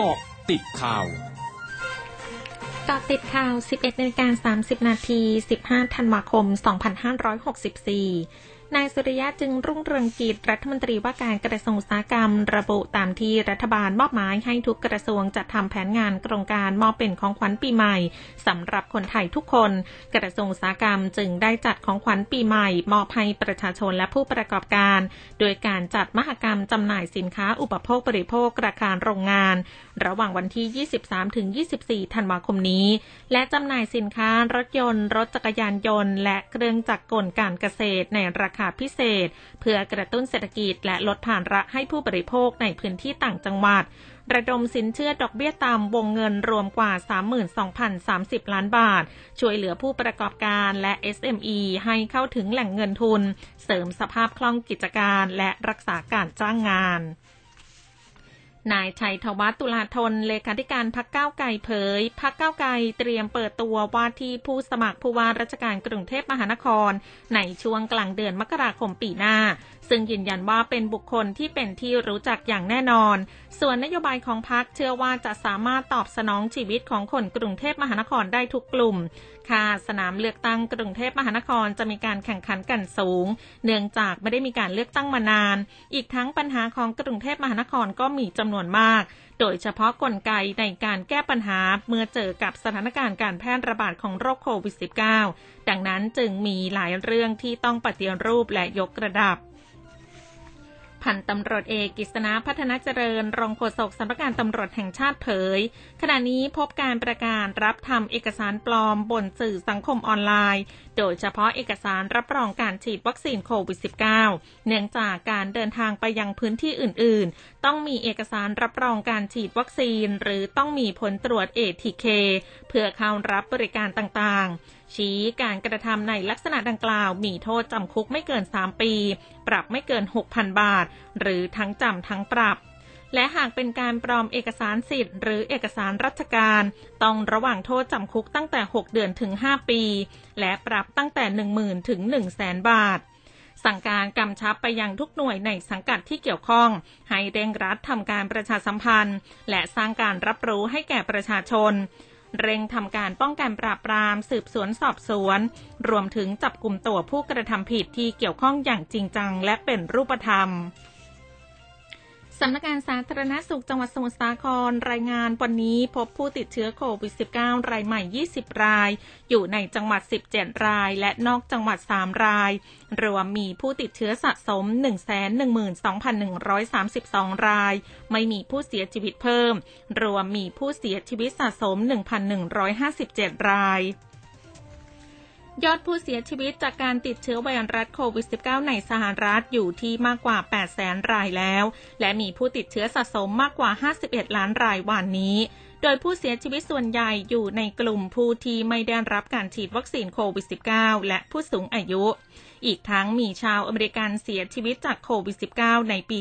กาะติดข่าวกาะติดข่าว 11นาฬิกา30 นาที 15 ธันวาคม 2564 นายสุริยะจึงรุ่งเรืองกิจรัฐมนตรีว่าการกระทรวงอุตสาหกรรม ระบุตามที่รัฐบาลมอบหมายให้ทุกกระทรวงจัดทำแผนงานโครงการมอบเป็นของขวัญปีใหม่สำหรับคนไทยทุกคน กระทรวงอุตสาหกรรมจึงได้จัดของขวัญปีใหม่ มอบให้ประชาชนและผู้ประกอบการ โดยการจัดมหกรรมจำหน่ายสินค้าอุปโภคบริโภคราคาโรงงาน ระหว่างวันที่ 23-24 ธันวาคมนี้ และจำหน่ายสินค้ารถยนต์ รถจักรยานยนต์ และเครื่องจักรกลการเกษตรในราคาพิเศษ เพื่อกระตุ้นเศรษฐกิจและลดภาระให้ผู้บริโภคในพื้นที่ต่างจังหวัด ระดมสินเชื่อดอกเบี้ยตามวงเงินรวมกว่า 32,030 ล้านบาท ช่วยเหลือผู้ประกอบการและ SME ให้เข้าถึงแหล่งเงินทุน เสริมสภาพคล่องกิจการและรักษาการจ้างงาน นายชัยธวัฒน์ตุลาธนเลขาธิการพักเก้าไก่เผย พักเก้าไก่เตรียมเปิดตัวว่าที่ผู้สมัครผู้ว่าราชการกรุงเทพมหานคร ในช่วงกลางเดือนมกราคมปีหน้า ซึ่งยืนยันว่าเป็นบุคคลที่เป็นที่รู้จักอย่างแน่นอน ส่วนนโยบายของพรรคเชื่อว่าจะสามารถตอบสนองชีวิตของคนกรุงเทพมหานครได้ทุกกลุ่มค่ะสนามเลือกตั้งกรุงเทพมหานครจะมีการแข่งขันกันสูง เนื่องจากไม่ได้มีการเลือกตั้งมานาน อีกทั้งปัญหาของกรุงเทพมหานครก็มีจำนวนวนมาก โดยเฉพาะกลไกในการแก้ปัญหาเมื่อเจอกับสถานการณ์การแพร่ระบาดของโรคโควิด -19 ดังนั้นจึงมีหลายเรื่องที่ต้องปฏิรูปและยกระดับ พันตำรวจเอกกิษณะพัฒนาเจริญ รองโฆษกสำนักงานตำรวจแห่งชาติเผย ขณะนี้พบการประกาศรับทำเอกสารปลอมบนสื่อสังคมออนไลน์ โดยเฉพาะเอกสารรับรองการฉีดวัคซีนโควิด -19 เนื่องจากการเดินทางไปยังพื้นที่อื่น ๆ ต้องมีเอกสารรับรองการฉีดวัคซีน หรือต้องมีผลตรวจ ATK เพื่อเข้ารับบริการต่าง ๆ ชี้การกระทำในลักษณะดังกล่าว มีโทษจำคุกไม่เกิน 3 ปี ปรับไม่เกิน 6,000 บาท หรือทั้งจำทั้งปรับ และหากเป็นการปลอมเอกสารสิทธิ์หรือเอกสารราชการ ต้องระหว่างโทษจำคุกตั้งแต่ 6 เดือนถึง 5 ปี และปรับตั้งแต่ 10,000ถึง100,000 บาทสั่งการกำชับไปยังทุกหน่วยในสังกัดที่เกี่ยวข้อง ให้เร่งรัดทำการประชาสัมพันธ์ และสร้างการรับรู้ให้แก่ประชาชน เร่งทำการป้องกันปราบปรามสืบสวนสอบสวน รวมถึงจับกลุ่มตัวผู้กระทำผิดที่เกี่ยวข้องอย่างจริงจังและเป็นรูปธรรม สำนักงานสาธารณสุขจังหวัดสมุทรสาครรายงานวันนี้พบผู้ติดเชื้อโควิด -19 รายใหม่ 20 ราย อยู่ในจังหวัด 17 ราย และนอกจังหวัด 3 ราย รวมมีผู้ติดเชื้อสะสม 112,132 ราย ไม่มีผู้เสียชีวิตเพิ่ม รวมมีผู้เสียชีวิตสะสม 1,157 ราย ยอดผู้เสียชีวิตจากการติดเชื้อไวรัสโควิด -19 ในสหรัฐอยู่ที่มากกว่า 8 แสนรายแล้ว และมีผู้ติดเชื้อสะสมมากกว่า 51 ล้านรายวันนี้ โดยผู้เสียชีวิตส่วนใหญ่อยู่ในกลุ่มผู้ที่ไม่ได้รับการฉีดวัคซีนโควิด -19 และผู้สูงอายุ อีกทั้งมีชาวอเมริกันเสียชีวิตจากโควิด -19 ในปี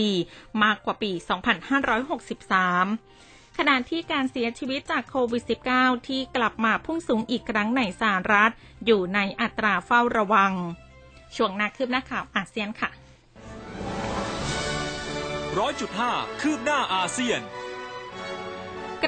2564 มากกว่าปี 2563 ขณะที่การเสียชีวิตจากโควิด -19 ที่กลับมาพุ่งสูงอีกครั้งในสหรัฐ อยู่ในอัตราเฝ้าระวัง ช่วงนักคืบหน้าข่าวอาเซียนค่ะร้อยจุดห้าคืบหน้าอาเซียน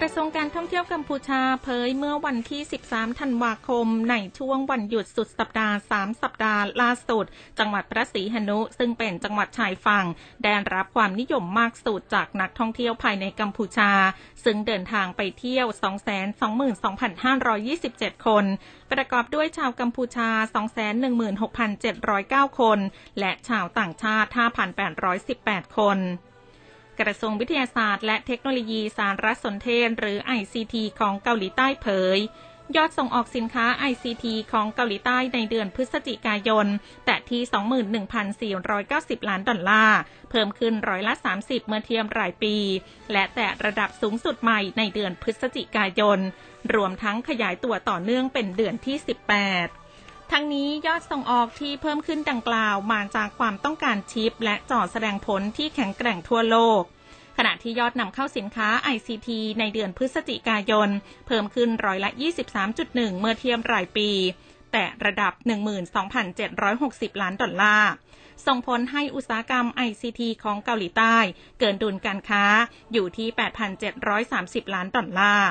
ระทรวงการท่องเที่ยวกัมพูชาเผยเมื่อวันที่ 13 ธันวาคม ในช่วงวันหยุดสุดสัปดาห์ 3 สัปดาห์ล่าสุด จังหวัดพระศรีหนุ ซึ่งเป็นจังหวัดชายฝั่งได้รับความนิยมมากสุดจากนักท่องเที่ยวภายในกัมพูชา ซึ่งเดินทางไปเที่ยว 222,527 คน ประกอบด้วยชาวกัมพูชา 216,709 คน และชาวต่างชาติ 5,818 คน กระทรวงวิทยาศาสตร์และเทคโนโลยีสารสนเทศหรือ ICT ของเกาหลีใต้เผย ยอดส่งออกสินค้า ICT ของเกาหลีใต้ในเดือนพฤศจิกายน แต่ที่ 21,490 ล้านดอลลาร์ เพิ่มขึ้นร้อยละ 30 เมื่อเทียมรายปี และแต่ระดับสูงสุดใหม่ในเดือนพฤศจิกายน รวมทั้งขยายตัวต่อเนื่องเป็นเดือนที่ 18 ทั้งนี้ยอดส่งออกที่เพิ่มขึ้นดังกล่าวมาจากความต้องการชิป และจอแสดงผลที่แข็งแกร่งทั่วโลก ขณะที่ยอดนำเข้าสินค้า ICT ในเดือนพฤศจิกายน เพิ่มขึ้นร้อยละ 23.1 เมื่อเทียบรายปี แต่ระดับ 12,760 ล้านดอลลาร์ส่งผลให้อุตสาหกรรม ICT ของเกาหลีใต้ เกินดุลการค้าอยู่ที่ 8,730 ล้านดอลลาร์